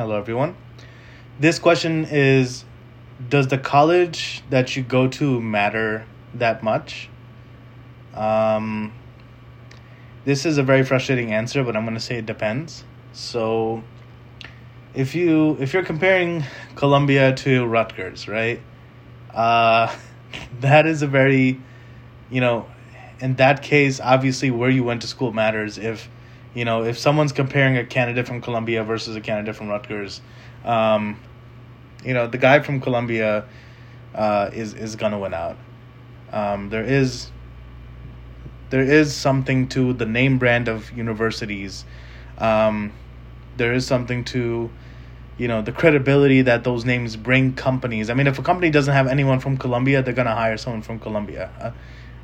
Hello, everyone. This question is Does the college that you go to matter that much? Um, this is a very frustrating answer, but I'm going to say it depends. So, if you if you're comparing Columbia to Rutgers, right? Uh, that is a very, you know, in that case, obviously where you went to school matters. If you know, if someone's comparing a candidate from Columbia versus a candidate from Rutgers, um, you know, the guy from Columbia uh, is is gonna win out. Um, there is there is something to the name brand of universities. Um, there is something to you know the credibility that those names bring companies. I mean, if a company doesn't have anyone from Columbia, they're gonna hire someone from Columbia. Uh,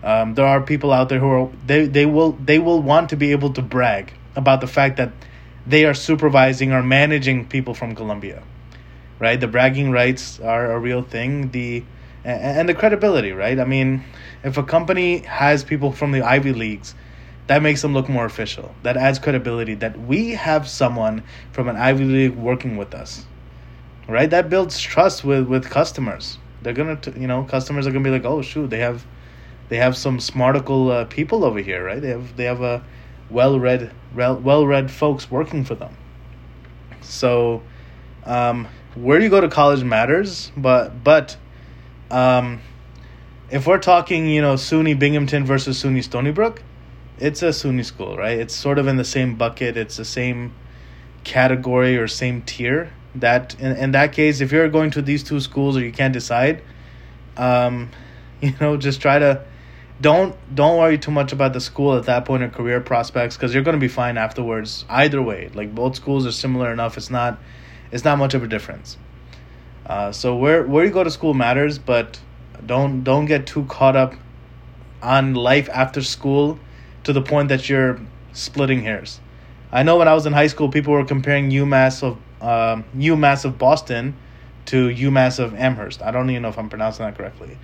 um, there are people out there who are they they will they will want to be able to brag about the fact that they are supervising or managing people from Columbia, right? The bragging rights are a real thing. The and the credibility, right? I mean, if a company has people from the Ivy Leagues, that makes them look more official. That adds credibility that we have someone from an Ivy League working with us, right? That builds trust with with customers. They're gonna, you know, customers are gonna be like, oh shoot, they have they have some smarticle uh, people over here, right? They have they have a well read well read folks working for them. So, um, where you go to college matters, but but um, if we're talking, you know, SUNY Binghamton versus SUNY Stony Brook, it's a SUNY school, right? It's sort of in the same bucket. It's the same category or same tier. That in, in that case, if you're going to these two schools or you can't decide, um, you know, just try to don't don't worry too much about the school at that point or career prospects because you're going to be fine afterwards either way. Like both schools are similar enough it's not it's not much of a difference. Uh, so where where you go to school matters but don't don't get too caught up on life after school to the point that you're splitting hairs. I know when i was in high school people were comparing umass of um, umass of boston to umass of amherst. I don't even know if i'm pronouncing that correctly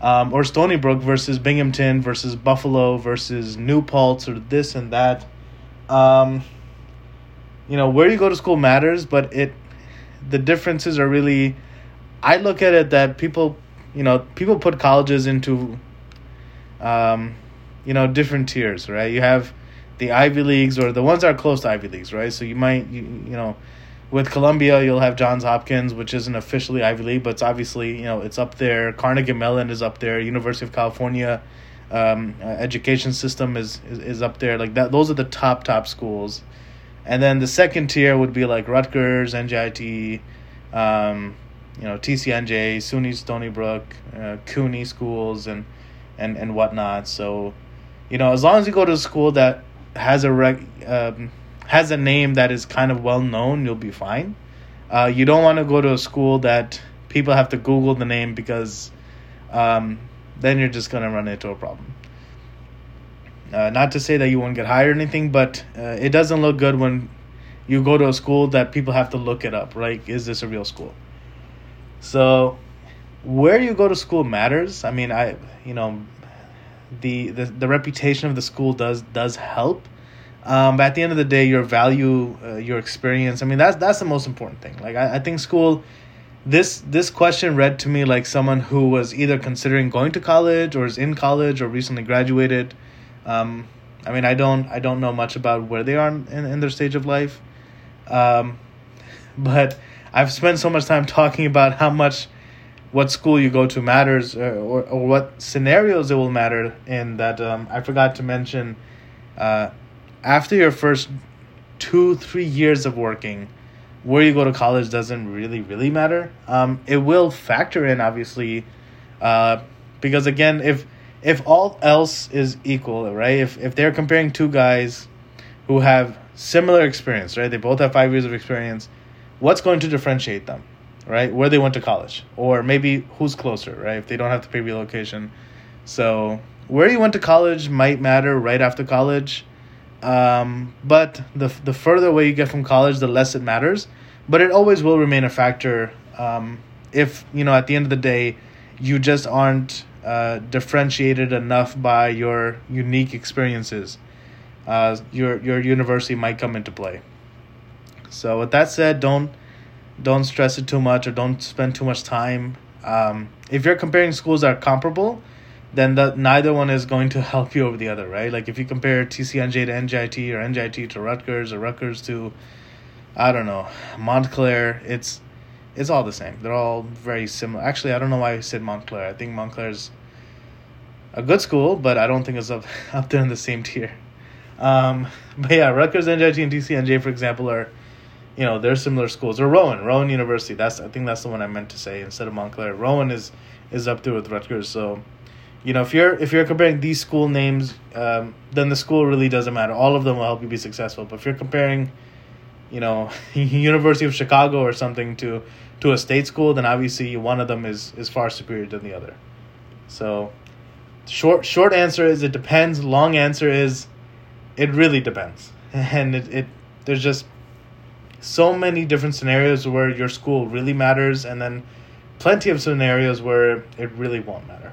um, or Stony Brook versus Binghamton versus Buffalo versus New Paltz or this and that. Um, you know where you go to school matters, but it the differences are really. I look at it that people, you know, people put colleges into, um, you know, different tiers, right? You have the Ivy Leagues or the ones that are close to Ivy Leagues, right? So you might, you, you know, with Columbia, you'll have Johns Hopkins, which isn't officially Ivy League, but it's obviously you know it's up there. Carnegie Mellon is up there. University of California um, uh, education system is, is is up there. Like that, those are the top top schools. And then the second tier would be like Rutgers, NJIT, um, you know TCNJ, SUNY Stony Brook, uh, CUNY schools, and and and whatnot. So, you know, as long as you go to a school that has a reg, um, has a name that is kind of well known, you'll be fine. Uh, you don't want to go to a school that people have to Google the name because um, then you're just going to run into a problem. Uh, not to say that you won't get hired or anything, but uh, it doesn't look good when you go to a school that people have to look it up, right? Is this a real school? So, where you go to school matters. I mean, I you know, the the, the reputation of the school does does help um, but at the end of the day, your value, uh, your experience. I mean, that's that's the most important thing. Like I, I think school. This this question read to me like someone who was either considering going to college or is in college or recently graduated. Um, I mean, I don't I don't know much about where they are in, in their stage of life, um, but I've spent so much time talking about how much what school you go to matters or, uh, or, or what scenarios it will matter in that um, I forgot to mention uh, after your first two three years of working where you go to college doesn't really really matter. Um, it will factor in obviously uh, because again if if all else is equal right if if they're comparing two guys who have similar experience right they both have five years of experience what's going to differentiate them right where they went to college? Or maybe who's closer right if they don't have to pay relocation so where you went to college might matter right after college um, but the the further away you get from college, the less it matters. But it always will remain a factor. Um, if you know, at the end of the day, you just aren't uh, differentiated enough by your unique experiences. Uh, your your university might come into play. So with that said, don't don't stress it too much or don't spend too much time. Um, if you're comparing schools that are comparable, then that neither one is going to help you over the other, right? Like if you compare TCNJ to NJIT or NJIT to Rutgers or Rutgers to, I don't know, Montclair, it's it's all the same. They're all very similar. Actually, I don't know why I said Montclair. I think Montclair's a good school, but I don't think it's up up there in the same tier. Um, but yeah, Rutgers, NJIT, and TCNJ, for example, are you know they're similar schools. Or Rowan, Rowan University. That's I think that's the one I meant to say instead of Montclair. Rowan is is up there with Rutgers. So, you know if you're if you're comparing these school names, um, then the school really doesn't matter. All of them will help you be successful. But if you're comparing, you know, University of Chicago or something to to a state school, then obviously one of them is is far superior than the other. So, short short answer is it depends. Long answer is it really depends. And it, it there's just so many different scenarios where your school really matters and then plenty of scenarios where it really won't matter.